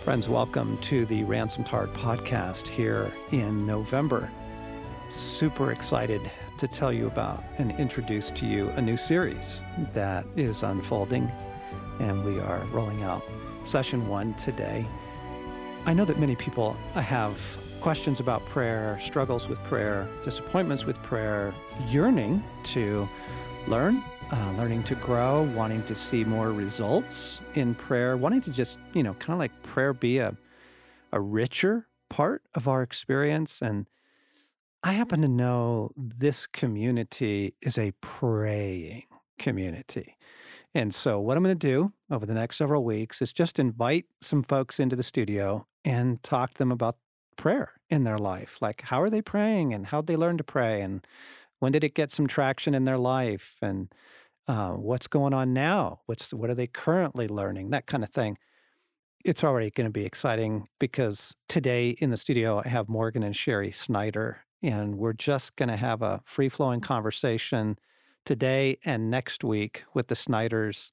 Friends, welcome to the Ransomed Heart podcast here in November. Super excited to tell you about and introduce to you a new series that is unfolding, and we are rolling out session one today. I know that many people have questions about prayer, struggles with prayer, disappointments with prayer, yearning to learn, uh, learning to grow, wanting to see more results in prayer, wanting to just, you know, kind of like prayer be a, a richer part of our experience. And I happen to know this community is a praying community. And so, what I'm going to do over the next several weeks is just invite some folks into the studio and talk to them about prayer in their life. Like, how are they praying and how'd they learn to pray? And when did it get some traction in their life? And uh, what's going on now? What's what are they currently learning? That kind of thing. It's already going to be exciting because today in the studio I have Morgan and Sherry Snyder, and we're just going to have a free flowing conversation today and next week with the Snyders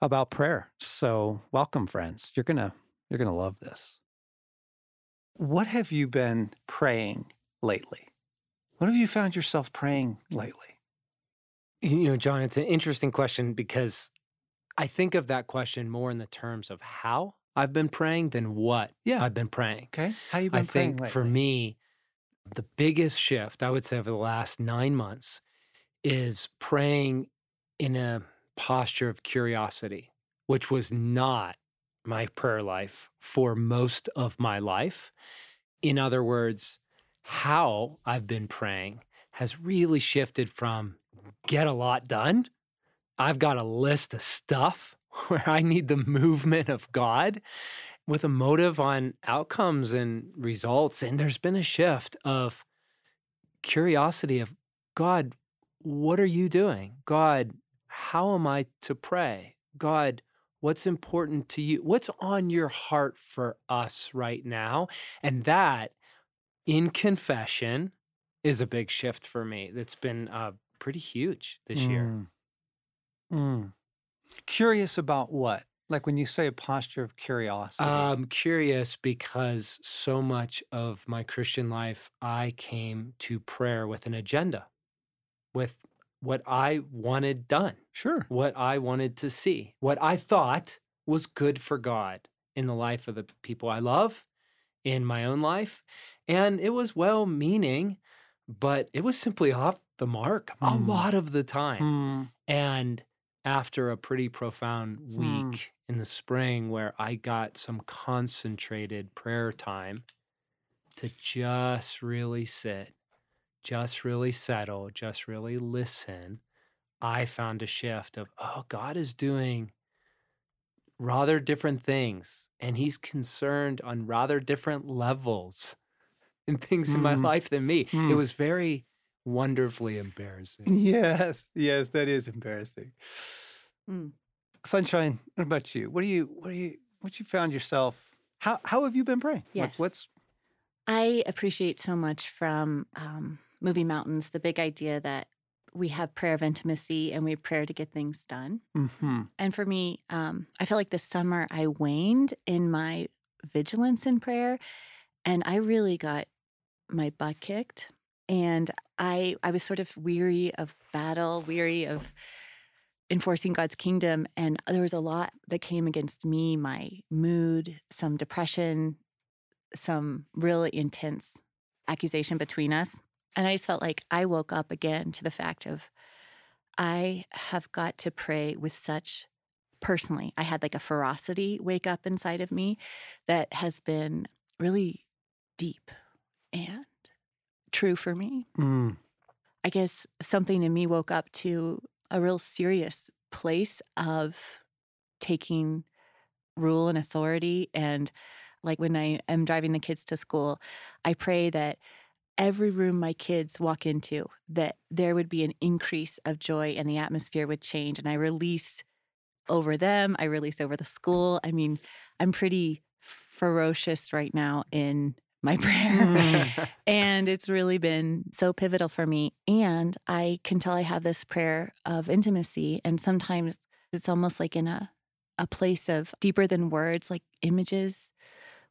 about prayer. So welcome, friends. You're gonna you're gonna love this. What have you been praying lately? What have you found yourself praying lately? You know, John, it's an interesting question because I think of that question more in the terms of how I've been praying than what Yeah. I've been praying. Okay. How you been praying? I praying think lately? for me, the biggest shift I would say over the last nine months is praying in a posture of curiosity, which was not my prayer life for most of my life. In other words, how I've been praying has really shifted from get a lot done. I've got a list of stuff where I need the movement of God with a motive on outcomes and results. And there's been a shift of curiosity of God, what are you doing? God, how am I to pray? God, what's important to you? What's on your heart for us right now? And that in confession is a big shift for me. That's been uh, pretty huge this year. Mm. Mm. Curious about what? Like when you say a posture of curiosity. I'm curious because so much of my Christian life, I came to prayer with an agenda, with what I wanted done, sure. what I wanted to see, what I thought was good for God in the life of the people I love, in my own life. And it was well meaning, but it was simply off the mark a Mm. lot of the time. Mm. And after a pretty profound Hmm. week in the spring where I got some concentrated prayer time to just really sit, just really settle, just really listen, I found a shift of, oh, God is doing rather different things and he's concerned on rather different levels and things in my Mm. life than me. Mm. It was very wonderfully embarrassing. Yes, yes, that is embarrassing. Mm. Sunshine, what about you? What do you what do you what you found yourself? How how have you been praying? Like, Yes. what's I appreciate so much from um, Moving Mountains the big idea that we have prayer of intimacy and we have prayer to get things done. mm-hmm. And for me, um, I feel like this summer I waned in my vigilance in prayer, and I really got my butt kicked. And I I was sort of weary of battle, weary of enforcing God's kingdom, and there was a lot that came against me, my mood, some depression, some really intense accusation between us. And I just felt like I woke up again to the fact of I have got to pray with such personally. I had like a ferocity wake up inside of me that has been really deep and true for me. Mm. I guess something in me woke up to a real serious place of taking rule and authority. And like when I am driving the kids to school, I pray that every room my kids walk into, that there would be an increase of joy and the atmosphere would change. And I release over them, I release over the school. I mean, I'm pretty ferocious right now in my prayer. and it's really been so pivotal for me. And I can tell I have this prayer of intimacy. And sometimes it's almost like in a, a place of deeper than words, like images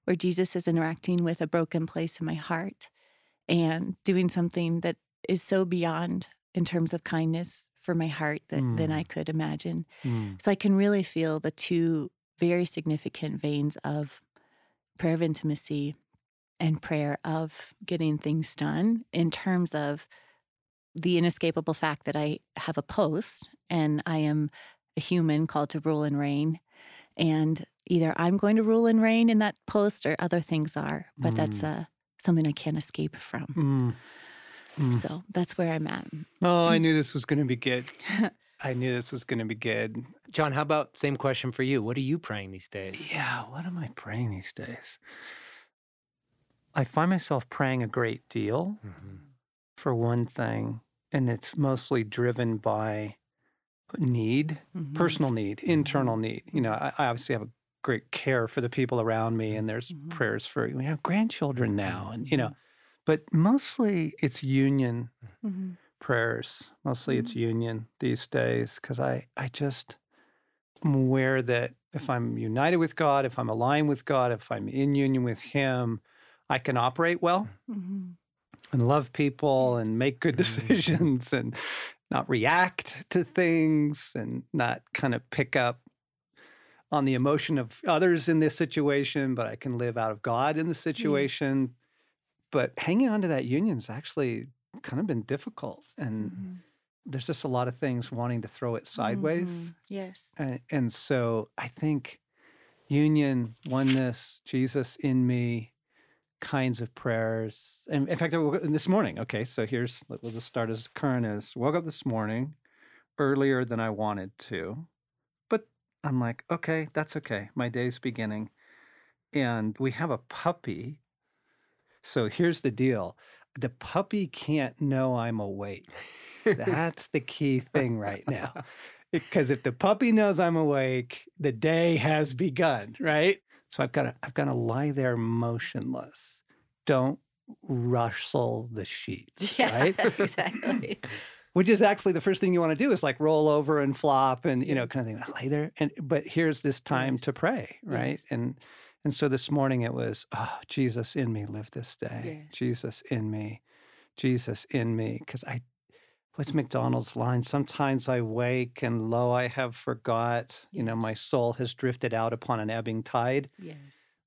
where Jesus is interacting with a broken place in my heart and doing something that is so beyond in terms of kindness for my heart that, than I could imagine. Mm. So I can really feel the two very significant veins of prayer of intimacy and prayer of getting things done in terms of the inescapable fact that I have a post and I am a human called to rule and reign. And either I'm going to rule and reign in that post or other things are, but that's uh, something I can't escape from. Mm. So that's where I'm at. Oh, I knew this was going to be good. I knew this was going to be good. John, how about same question for you? What are you praying these days? Yeah, what am I praying these days? I find myself praying a great deal Mhm. for one thing, and it's mostly driven by need, Mhm. personal need, internal need. You know, I, I obviously have a great care for the people around me, and there's Mhm. prayers for we have grandchildren now, and you know, but mostly it's union prayers. Mostly it's union these days because I, I just am aware that if I'm united with God, if I'm aligned with God, if I'm in union with Him, I can operate well Mhm. and love people and make good decisions and not react to things and not kind of pick up on the emotion of others in this situation, but I can live out of God in the situation. But hanging on to that union's actually kind of been difficult. And Mhm. there's just a lot of things wanting to throw it sideways. Mhm. Yes. And, and so I think union, oneness, Jesus in me kinds of prayers. And in fact, I woke up this morning. Okay, so here's, we'll just start as current as woke up this morning earlier than I wanted to. But I'm like, okay, that's okay. My day's beginning. And we have a puppy. So here's the deal the puppy can't know I'm awake. That's the key thing right now. Because if the puppy knows I'm awake, the day has begun, right? So I've got to I've got to lie there motionless. Don't rustle the sheets, Yeah, right? exactly. Which is actually the first thing you want to do is like roll over and flop and you know kind of thing. Lay there and but here's this time to pray, right? Yes. And and so this morning it was, oh, Jesus in me, live this day. Yes. Jesus in me, Jesus in me. Because I, what's MacDonald's line? Sometimes I wake and lo, I have forgot. You know, my soul has drifted out upon an ebbing tide. yes.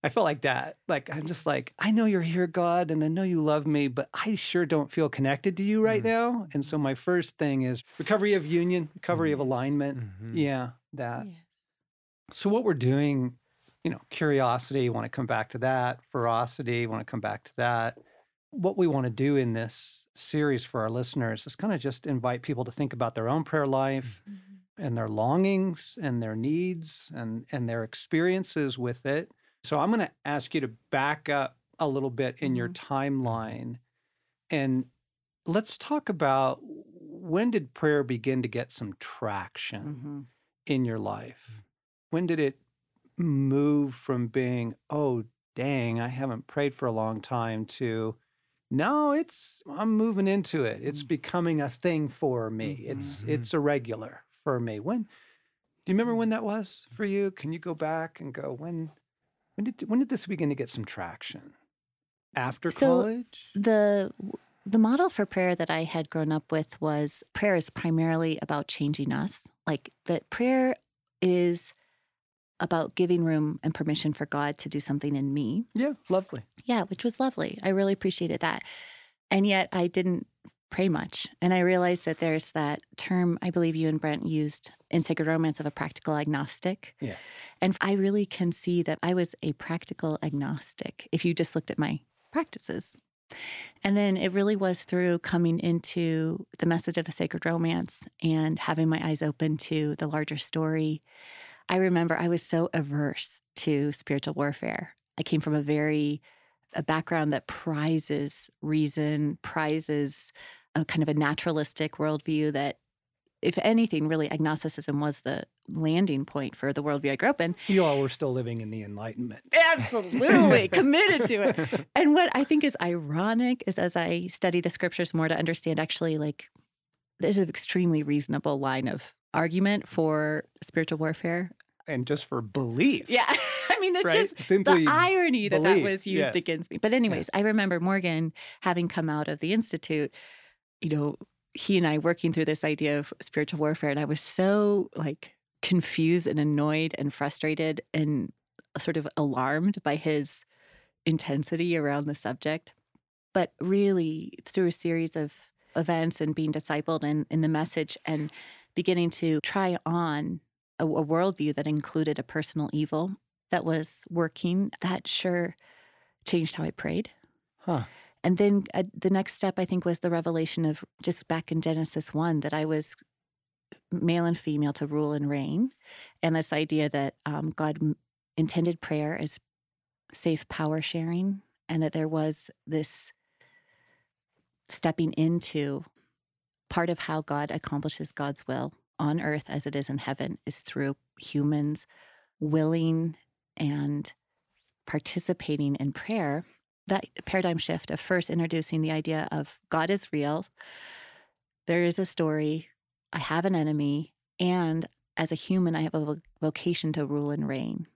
I felt like that. Like I'm just Yes. like, I know you're here, God, and I know you love me, but I sure don't feel connected to you right Mm. now. And so my first thing is recovery of union, recovery of Yes. alignment. Mhm. Yeah, that. Yes. So what we're doing, you know, curiosity, want to come back to that, ferocity, want to come back to that. What we want to do in this series for our listeners is kind of just invite people to think about their own prayer life Mhm. and their longings and their needs and and their experiences with it. So I'm going to ask you to back up a little bit in your timeline and let's talk about when did prayer begin to get some traction? Mhm. in your life? When did it move from being, oh, dang, I haven't prayed for a long time to, no, it's, I'm moving into it. It's Mm. becoming a thing for me. It's, Mhm. it's a regular for me. When, do you remember when that was for you? Can you go back and go, when, when did, when did this begin to get some traction? After So, college? The the model for prayer that I had grown up with was prayer is primarily about changing us. Like that prayer is about giving room and permission for God to do something in me. Yeah, lovely. Yeah, which was lovely. I really appreciated that. And yet I didn't pray much. And I realized that there's that term I believe you and Brent used in Sacred Romance of a practical agnostic. Yes. And I really can see that I was a practical agnostic if you just looked at my practices. And then it really was through coming into the message of the sacred romance and having my eyes open to the larger story. I remember I was so averse to spiritual warfare. I came from a very a background that prizes reason, prizes a kind of a naturalistic worldview that if anything, really agnosticism was the landing point for the worldview I grew up in. You all were still living in the Enlightenment. Absolutely committed to it. And what I think is ironic is as I study the scriptures more to understand actually like there's an extremely reasonable line of argument for spiritual warfare. And just for belief. Yeah. I mean, it's right? just Simply the irony that believe, that was used yes. against me. But anyways, I remember Morgan having come out of the institute, you know, he and I working through this idea of spiritual warfare, and I was so like confused and annoyed and frustrated and sort of alarmed by his intensity around the subject. But really, through a series of events and being discipled in, in the message and beginning to try on a, a worldview that included a personal evil that was working, that sure changed how I prayed. Huh. And then uh, the next step, I think, was the revelation of just back in Genesis 1 that I was male and female to rule and reign. And this idea that um, God m- intended prayer as safe power sharing, and that there was this stepping into part of how God accomplishes God's will on earth as it is in heaven is through humans willing and participating in prayer. That paradigm shift of first introducing the idea of God is real, there is a story, I have an enemy, and as a human, I have a vocation to rule and reign.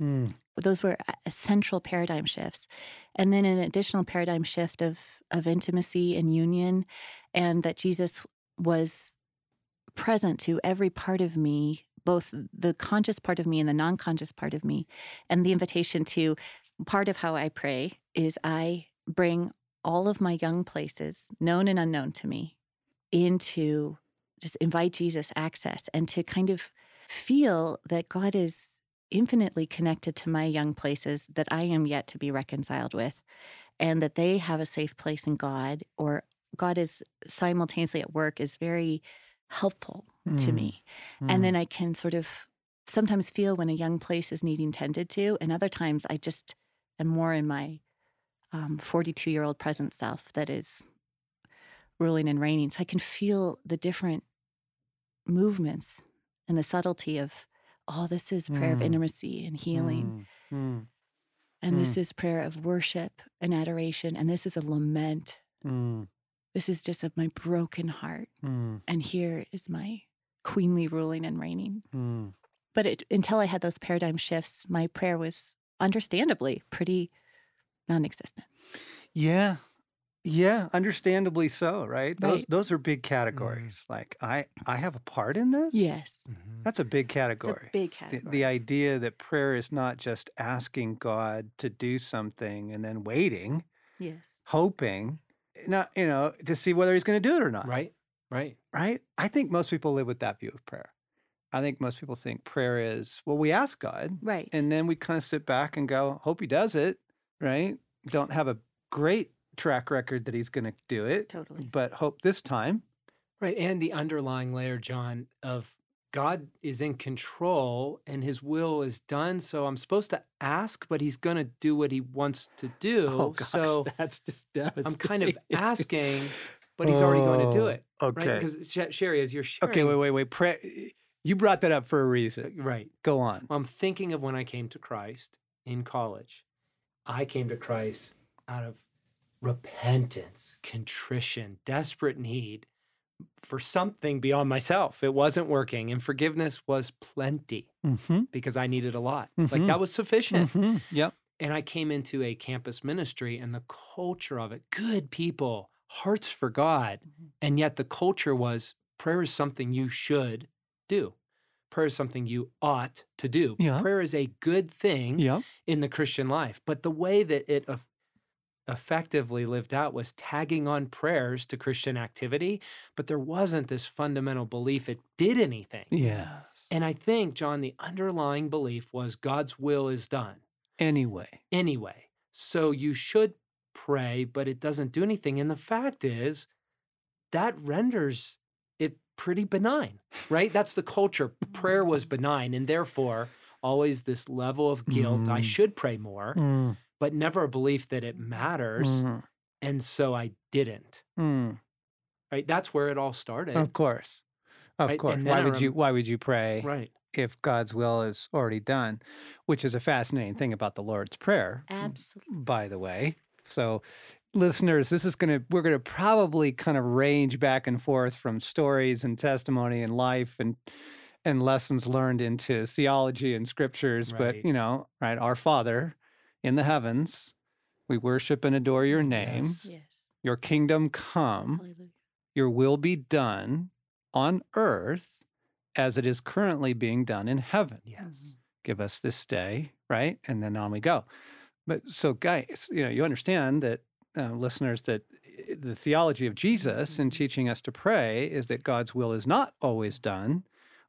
Mm. Those were uh, central paradigm shifts. And then an additional paradigm shift of, of intimacy and union, and that Jesus was present to every part of me, both the conscious part of me and the non conscious part of me. And the invitation to part of how I pray is I bring all of my young places, known and unknown to me, into just invite Jesus access and to kind of feel that God is infinitely connected to my young places that I am yet to be reconciled with, and that they have a safe place in God, or God is simultaneously at work, is very helpful to Mm. me. And then I can sort of sometimes feel when a young place is needing tended to, and other times I just am more in my 42 year old present self that is ruling and reigning. So I can feel the different movements and the subtlety of, oh, this is prayer of Mm. intimacy and healing. Mm. Mm. And this is prayer of worship and adoration. And this is a lament. Mm. This is just of my broken heart. Mm. And here is my queenly ruling and reigning. Mm. But it, until I had those paradigm shifts, my prayer was understandably pretty non existent. Yeah. Yeah, understandably so, right? Those Right. those are big categories. Like I I have a part in this? Yes. Mhm. That's a big It's category. a big the, category. the idea that prayer is not just asking God to do something and then waiting, yes. hoping, not you know, to see whether he's going to do it or not. Right, right. Right? I think most people live with that view of prayer. I think most people think prayer is, well, we ask God Right. and then we kind of sit back and go, hope he does it, right? Don't have a great track record that he's going to do it, totally. but hope this time. Right. And the underlying layer, John, of God is in control and his will is done. So I'm supposed to ask, but he's going to do what he wants to do. Oh gosh, so that's just I'm kind of asking, but he's already going to do Oh, it. Okay. Right. Because Sherry, as you're sharing. Okay, wait, wait, wait. Pray. You brought that up for a reason. Uh, right. Go on. I'm thinking of when I came to Christ in college. I came to Christ out of repentance, contrition, desperate need for something beyond myself. It wasn't working, and forgiveness was plenty Mm-hmm. because I needed a lot. Like Mhm. that was sufficient. Mm-hmm. Yep. And I came into a campus ministry and the culture of it, good people, hearts for God. Mhm. And yet the culture was prayer is something you should do. Prayer is something you ought to do. Yeah. Prayer is a good thing Yep. in the Christian life. But the way that it effectively lived out was tagging on prayers to Christian activity, but there wasn't this fundamental belief it did anything. Yeah. And I think, John, the underlying belief was God's will is done Anyway. anyway. So you should pray, but it doesn't do anything. And the fact is, that renders it pretty benign, right? That's the culture. Prayer was benign, and therefore, always this level of guilt. I Mm. should pray more, Mm, but never a belief that it matters. mm, And so I didn't, mm. right? That's where it all started. Of course. Of Right, course. Why I would you why would you pray Right. if God's will is already done? Which is a fascinating thing about the Lord's Prayer. Absolutely. by the way. So, listeners, this is going to, we're going to probably kind of range back and forth from stories and testimony and life and, and lessons learned into theology and scriptures. But, you know, right, our Father in the heavens, we worship and adore your name. Yes. Yes. Your kingdom come, Hallelujah. your will be done on earth as it is currently being done in heaven. Yes. Give us this day, right? And then on we go. But so, guys, you know, you understand that, uh, listeners, that the theology of Jesus in Mhm. teaching us to pray is that God's will is not always done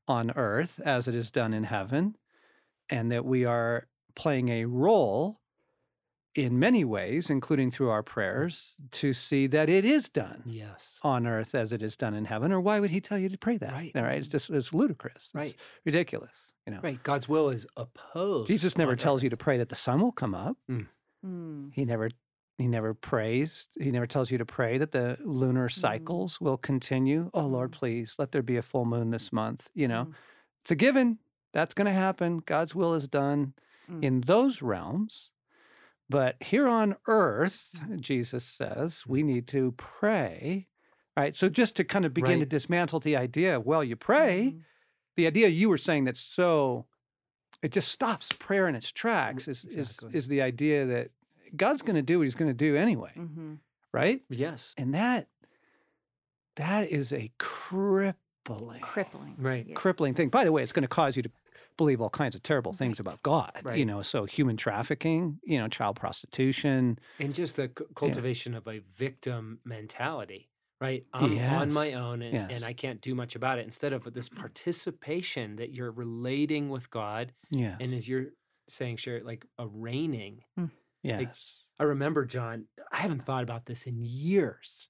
on earth as it is done in heaven, and that we are playing a role in many ways, including through our prayers, to see that it is done Yes. on earth as it is done in heaven. Or why would he tell you to pray that? Right. All right. It's just it's ludicrous. It's Right. ridiculous. You know. Right. God's will is opposed. Jesus never tells earth. you to pray that the sun will come up. Mm. He never he never prays. He never tells you to pray that the lunar cycles will continue. Oh Lord, Mm. please let there be a full moon this month. You know, Mm. it's a given. That's going to happen. God's will is done Mm. in those realms. But here on earth. Jesus says, we need to pray. All right. So just to kind of begin to dismantle the idea, well, you pray, Mhm. the idea you were saying that's so it just stops prayer in its tracks is exactly. is is the idea that God's going to do what he's going to do anyway, Mhm. right? Yes. And that that is a crippling Crippling. Right. Yes. crippling thing. By the way, it's going to cause you to believe all kinds of terrible things Right. about God, Right. you know, so human trafficking, you know, child prostitution. And just the c- cultivation of a victim mentality, right? I'm on my own and, Yes. and I can't do much about it. Instead of this participation that you're relating with God, Yes. and as you're saying, share like a reigning. Mm. yes. I remember, John, I haven't thought about this in years.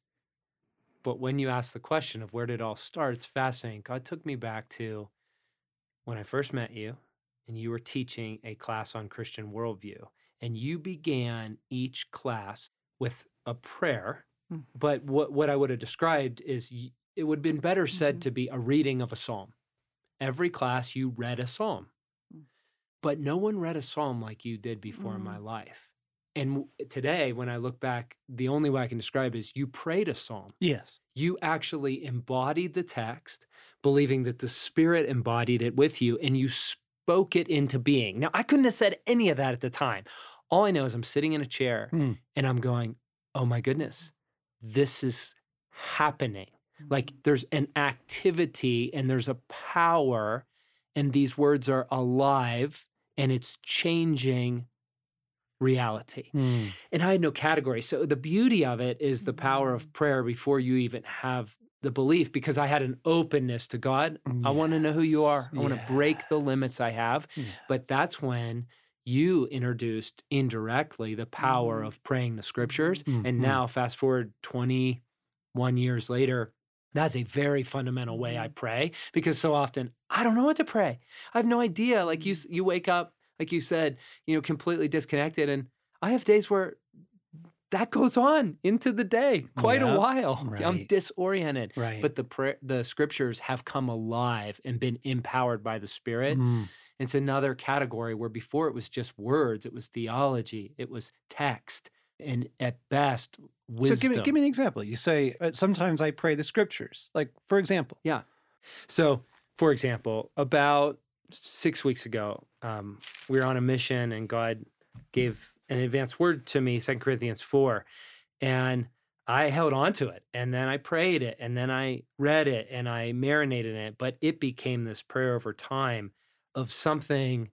But when you ask the question of where did it all start, it's fascinating. God took me back to when I first met you, and you were teaching a class on Christian worldview. And you began each class with a prayer. Mm. But what, what I would have described is y- it would have been better said Mhm. to be a reading of a psalm. Every class you read a psalm. Mm. But no one read a psalm like you did before in my life. And today, when I look back, the only way I can describe is you prayed a psalm. yes. You actually embodied the text, believing that the Spirit embodied it with you, and you spoke it into being. Now, I couldn't have said any of that at the time. All I know is I'm sitting in a chair Mm. and I'm going, oh my goodness, this is happening. Like there's an activity and there's a power, and these words are alive and it's changing reality. Mm. And I had no category. So the beauty of it is the power of prayer before you even have the belief because I had an openness to God. I want to know who you are. I want to break the limits I have. Yeah. But that's when you introduced indirectly the power Mhm. of praying the scriptures. Mhm. And now, fast forward 21 years later, that's a very fundamental way I pray because so often I don't know what to pray. I have no idea. Like you, you wake up, like you said, you know, completely disconnected. And I have days where that goes on into the day quite Yep, a while. I'm disoriented. Right. But the prayer, the scriptures have come alive and been empowered by the Spirit. Mm. It's another category where before it was just words, it was theology, it was text, and at best, wisdom. So give me give me an example. You say uh, sometimes I pray the scriptures. Like for example. Yeah. So, for example, about six weeks ago, um, we were on a mission, and God gave an advanced word to me, 2 Corinthians 4. And I held on to it, and then I prayed it, and then I read it, and I marinated in it. But it became this prayer over time of something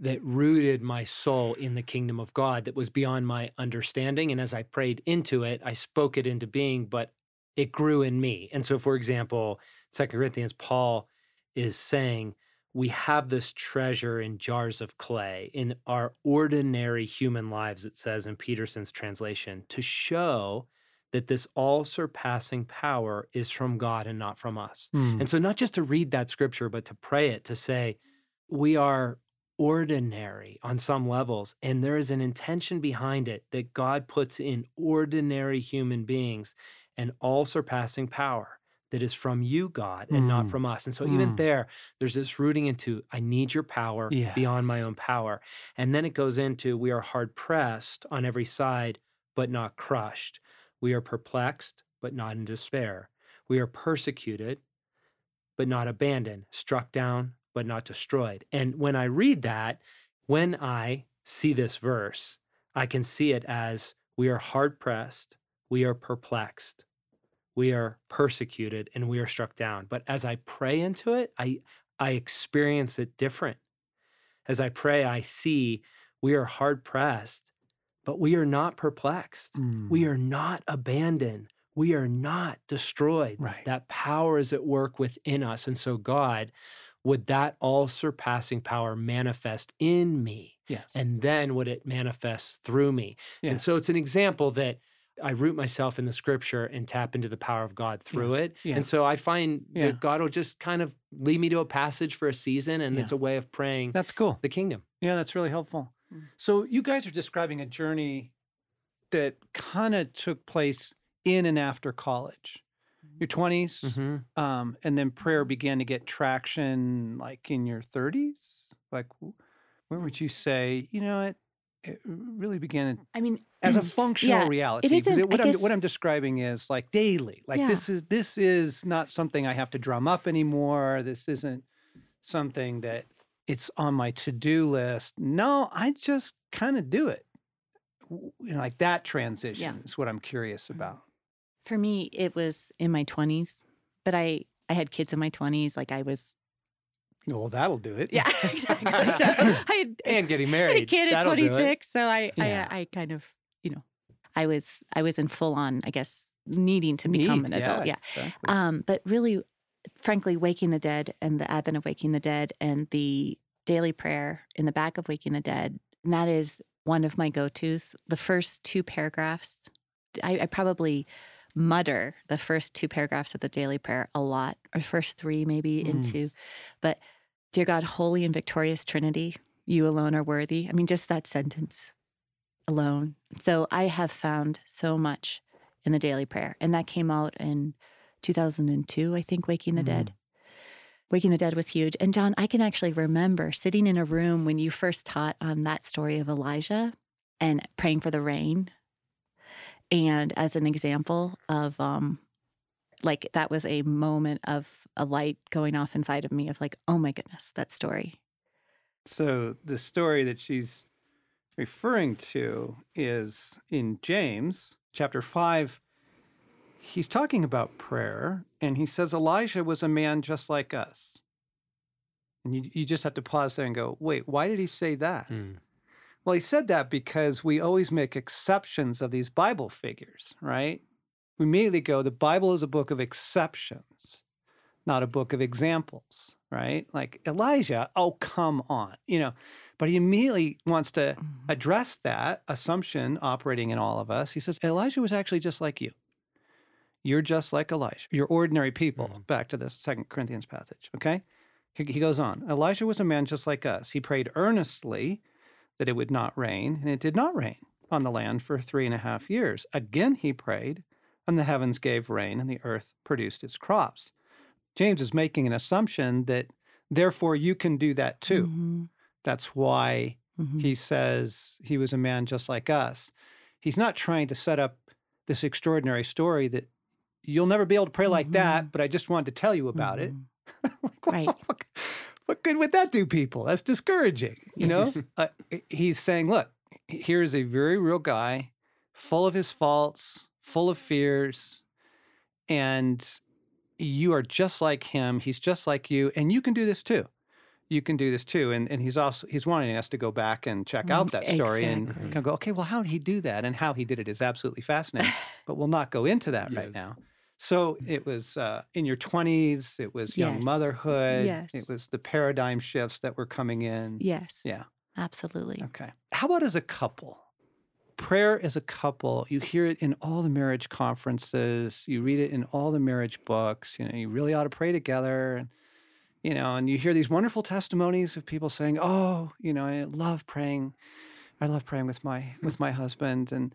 that rooted my soul in the kingdom of God that was beyond my understanding. And as I prayed into it, I spoke it into being, but it grew in me. And so, for example, Second Corinthians, Paul is saying, we have this treasure in jars of clay in our ordinary human lives, it says in Peterson's translation, to show that this all surpassing power is from God and not from us. Mm. And so, not just to read that scripture, but to pray it, to say, we are ordinary on some levels, and there is an intention behind it that God puts in ordinary human beings an all surpassing power that is from you, God, and not Mm. from us. And so, even Mm. there, there's this rooting into, I need your power beyond my own power. And then it goes into, we are hard pressed on every side, but not crushed. We are perplexed, but not in despair. We are persecuted, but not abandoned, struck down, but not destroyed. And when I read that, when I see this verse, I can see it as we are hard pressed, we are perplexed, we are persecuted, and we are struck down. But as I pray into it, I, I experience it different. As I pray, I see we are hard pressed, but we are not perplexed. Mm. We are not abandoned. We are not destroyed. Right. That power is at work within us. And so, God, would that all surpassing power manifest in me? Yes. And then would it manifest through me? Yeah. And so, it's an example that I root myself in the scripture and tap into the power of God through it. Yeah. And so I find Yeah. that God will just kind of lead me to a passage for a season, and Yeah. it's a way of praying That's cool. the kingdom. Yeah, that's really helpful. Mm. So you guys are describing a journey that kind of took place in and after college. Your 20s, Mhm. um, and then prayer began to get traction like in your 30s? Like, w- where would you say, you know, it, it really began I mean, as a functional Yeah, reality? it isn't- What, I'm, what I'm describing is like daily. Like Yeah. this is this is not something I have to drum up anymore. This isn't something that it's on my to-do list. No, I just kind of do it. You know, like that transition is what I'm curious Mm-hmm. about. for me, it was in my 20s, but I, I had kids in my 20s. Like I was, Well, that'll do it. yeah, exactly. So I had, And getting married. I had a kid at That'll 26. So I, Yeah. I, I kind of, you know, I was, I was in full on, I guess, needing to become Neat, an adult. Yeah. exactly. Um, but really, frankly, Waking the Dead and the advent of Waking the Dead and the daily prayer in the back of Waking the Dead, and that is one of my go tos. The first two paragraphs, I, I probably mutter the first two paragraphs of the daily prayer a lot, or first three maybe Mm. into, but dear God, holy and victorious Trinity, you alone are worthy. I mean, just that sentence alone. So I have found so much in the daily prayer. And that came out in 2002, I think, Waking the Mm. Dead. Waking the Dead was huge. And John, I can actually remember sitting in a room when you first taught on that story of Elijah and praying for the rain. And as an example of, um, like, that was a moment of a light going off inside of me of, like, oh my goodness, that story. So the story that she's referring to is in James chapter 5. He's talking about prayer, and he says Elijah was a man just like us. And you, you just have to pause there and go, wait, why did he say that? Mm. Well, he said that because we always make exceptions of these Bible figures, right? We immediately go, the Bible is a book of exceptions, not a book of examples, right? Like Elijah, oh, come on, you know. But he immediately wants to address that assumption operating in all of us. He says, Elijah was actually just like you. You're just like Elijah. You're ordinary people. Mhm. Back to this Second Corinthians passage, okay? He, he goes on. Elijah was a man just like us. He prayed earnestly that it would not rain, and it did not rain on the land for three and a half years. Again he prayed, and the heavens gave rain, and the earth produced its crops. James is making an assumption that therefore you can do that too. Mhm, That's why mhm. he says he was a man just like us. He's not trying to set up this extraordinary story that you'll never be able to pray like that, but I just wanted to tell you about it. Mhm. Like, Right. What, what good would that do people? That's discouraging. You know, uh, he's saying, look, here is a very real guy, full of his faults, full of fears, and you are just like him. He's just like you, and you can do this too. You can do this too. And and he's also he's wanting us to go back and check out Mm, that story and kind of go, okay, well, how did he do that? And how he did it is absolutely fascinating. but we'll not go into that right now. So it was uh, in your 20s, it was young Yes. motherhood, Yes. it was the paradigm shifts that were coming in. Yes. Yeah. Absolutely. Okay. How about as a couple? Prayer as a couple, you hear it in all the marriage conferences, you read it in all the marriage books, you know, you really ought to pray together. And, you know, and you hear these wonderful testimonies of people saying, Oh, you know, I love praying. I love praying with my with my husband. And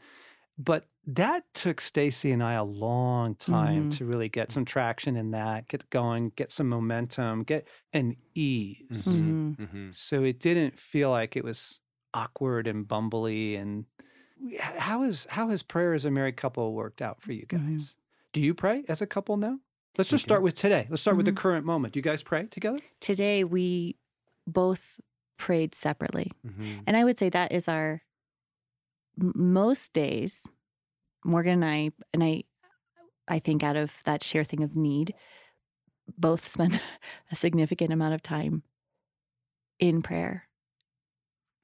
but that took Stasi and I a long time Mhm. to really get some traction in that, get going, get some momentum, get an ease. Mhm. Mhm. So it didn't feel like it was awkward and bumbly. And we- h- how is how has prayer as a married couple worked out for you Mhm. guys? Do you pray as a couple now? Let's just start with today. Let's start with the Mhm. current moment. Do you guys pray together? Today we both prayed separately. Mhm. And I would say that is our most days, Morgan and I, and I, I think out of that sheer thing of need, both spend a significant amount of time in prayer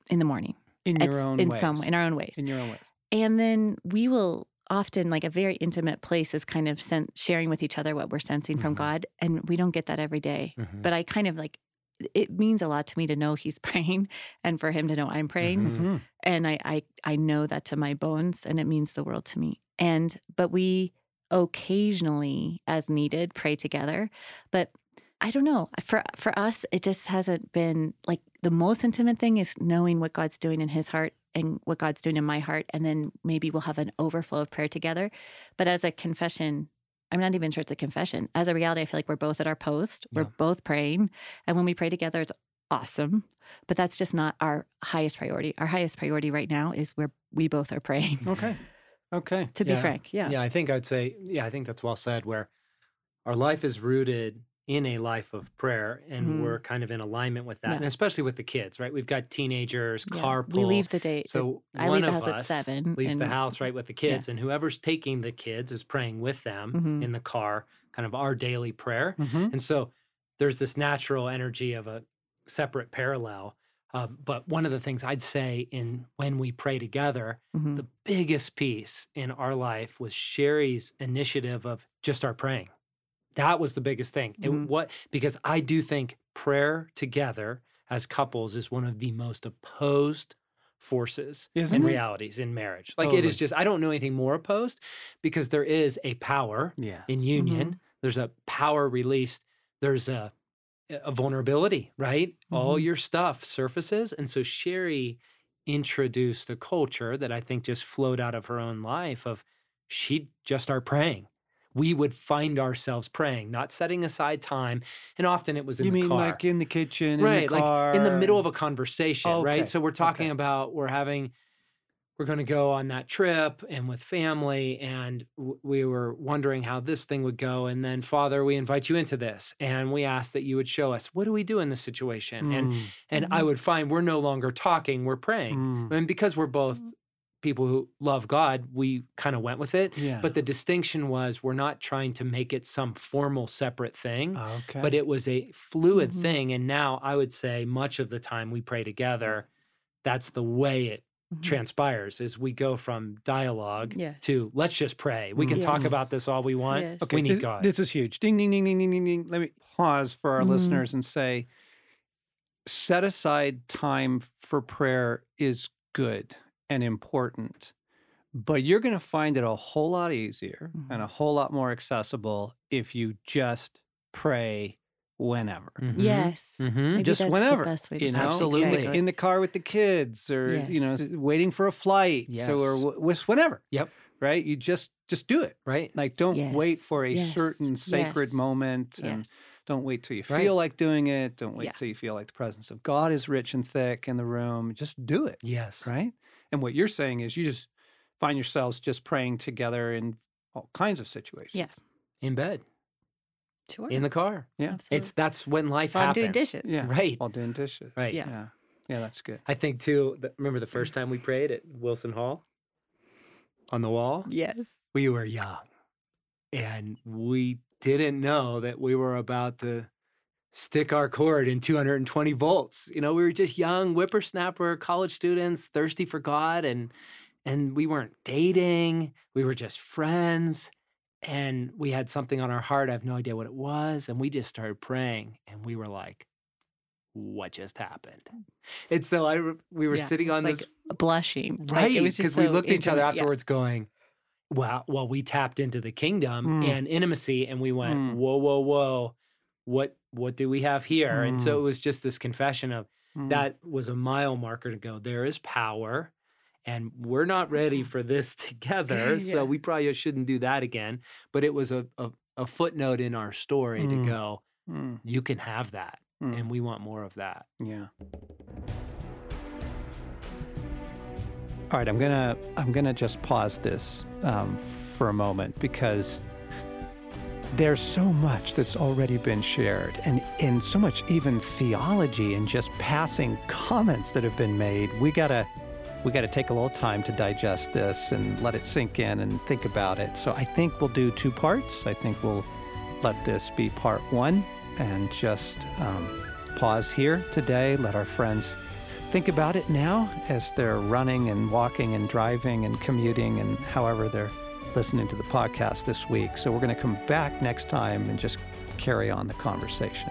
in the morning. In your It's- own in ways. some in our own ways. in your own ways. And then we will often, like a very intimate place, is kind of sen- sharing with each other what we're sensing from Mhm. God. And we don't get that every day. Mhm. But I kind of like, it means a lot to me to know He's praying and for Him to know I'm praying. Mhm. Mhm. And I, I, I know that to my bones and it means the world to me. And, but we occasionally, as needed, pray together. But I don't know. For for us, it just hasn't been like the most intimate thing is knowing what God's doing in his heart and what God's doing in my heart. And then maybe we'll have an overflow of prayer together. But as a confession, I'm not even sure it's a confession. As a reality, I feel like we're both at our post. We're Yeah. both praying. And when we pray together, it's awesome. But that's just not our highest priority. Our highest priority right now is where we both are praying. Okay. Okay. To be frank, yeah. Yeah, I think I'd say, yeah, I think that's well said, where our life is rooted in a life of prayer and Mhm. we're kind of in alignment with that. Yeah. And especially with the kids, right? We've got teenagers, Yeah. carpool. We leave the date. So I one leave the of house at us seven. leaves the house right with the kids, and whoever's taking the kids is praying with them Mhm. in the car, kind of our daily prayer. hmm And so there's this natural energy of a separate parallel. Um, but one of the things I'd say in when we pray together, Mhm. the biggest piece in our life was Sherry's initiative of just our praying. That was the biggest thing. It, Mhm. what because I do think prayer together as couples is one of the most opposed forces Isn't and it? realities in marriage. Like it Totally. is just I don't know anything more opposed because there is a power Yeah. in union. There's a power released. There's a a vulnerability, right? All Mhm. your stuff surfaces, and so Sherry introduced a culture that I think just flowed out of her own life. Of she'd just start praying. We would find ourselves praying, not setting aside time, and often it was in You the mean car. like in the kitchen, in right, the car, like in the middle of a conversation, Okay, right? So we're talking okay. about we're having we're going to go on that trip and with family and w- we were wondering how this thing would go and then father we invite you into this and we ask that you would show us what do we do in this situation and Mm, and i would find we're no longer talking we're praying mm. and because we're both people who love god we kind of went with it Yeah. but the distinction was we're not trying to make it some formal separate thing okay. but it was a fluid Mhm. thing and now i would say much of the time we pray together that's the way it Mhm. transpires is we go from dialogue Yes. to let's just pray we can Mm. talk about this all we want Yes. okay, we need god This is huge. Ding, ding, ding, ding, ding, ding, ding. Let me pause for our Mhm. listeners and say, set aside time for prayer is good and important, but you're going to find it a whole lot easier and Mhm. a whole lot more accessible if you just pray whenever. Mhm. Yes. Mhm. Just that's the whenever, best way to you know. Absolutely. Exactly. in the car with the kids, or you know, waiting for a flight, so or w- with whenever. Yep. Right. You just just do it. right Like, don't wait for a yes, certain sacred yes, moment, and Yes. don't wait till you Right. feel like doing it. Don't wait Yeah. till you feel like the presence of God is rich and thick in the room. Just do it. yes Right. And what you're saying is, you just find yourselves just praying together in all kinds of situations. Yeah. in bed Sure. in the car Yeah. Absolutely. it's that's when life While I'm happens doing dishes. Yeah. right While doing dishes. right Yeah. Yeah. Yeah. That's good. i think too remember the first time we prayed at wilson hall on the wall Yes. we were young and we didn't know that we were about to stick our cord in 220 volts. You know, we were just young whippersnapper college students thirsty for God and and we weren't dating, we were just friends and we had something on our heart. I have no idea what it was and we just started praying and we were like what just happened? And so I we were Yeah, sitting on like this Blushing. Right, it was because we looked at each other intimate. Yeah. afterwards, going, "Wow!" Well, we tapped into the kingdom Mm. and intimacy, and we went, Mm. "Whoa, whoa, whoa! What, what do we have here?" And so Mm. it was just this confession of Mm. that was a mile marker to go. There is power, and we're not ready for this together, so we probably shouldn't do that again. But it was a a, a footnote in our story Mm. to go. Mm. You can have that, Mm. and we want more of that. Yeah. All right, I'm gonna I'm gonna just pause this um, for a moment because there's so much that's already been shared and, and so much even theology and just passing comments that have been made. We gotta we gotta take a little time to digest this and let it sink in and think about it. So I think we'll do two parts. I think we'll let this be part one and just um, pause here today. Let our friends think about it now as they're running and walking and driving and commuting and however they're listening to the podcast this week. So we're going to come back next time and just carry on the conversation.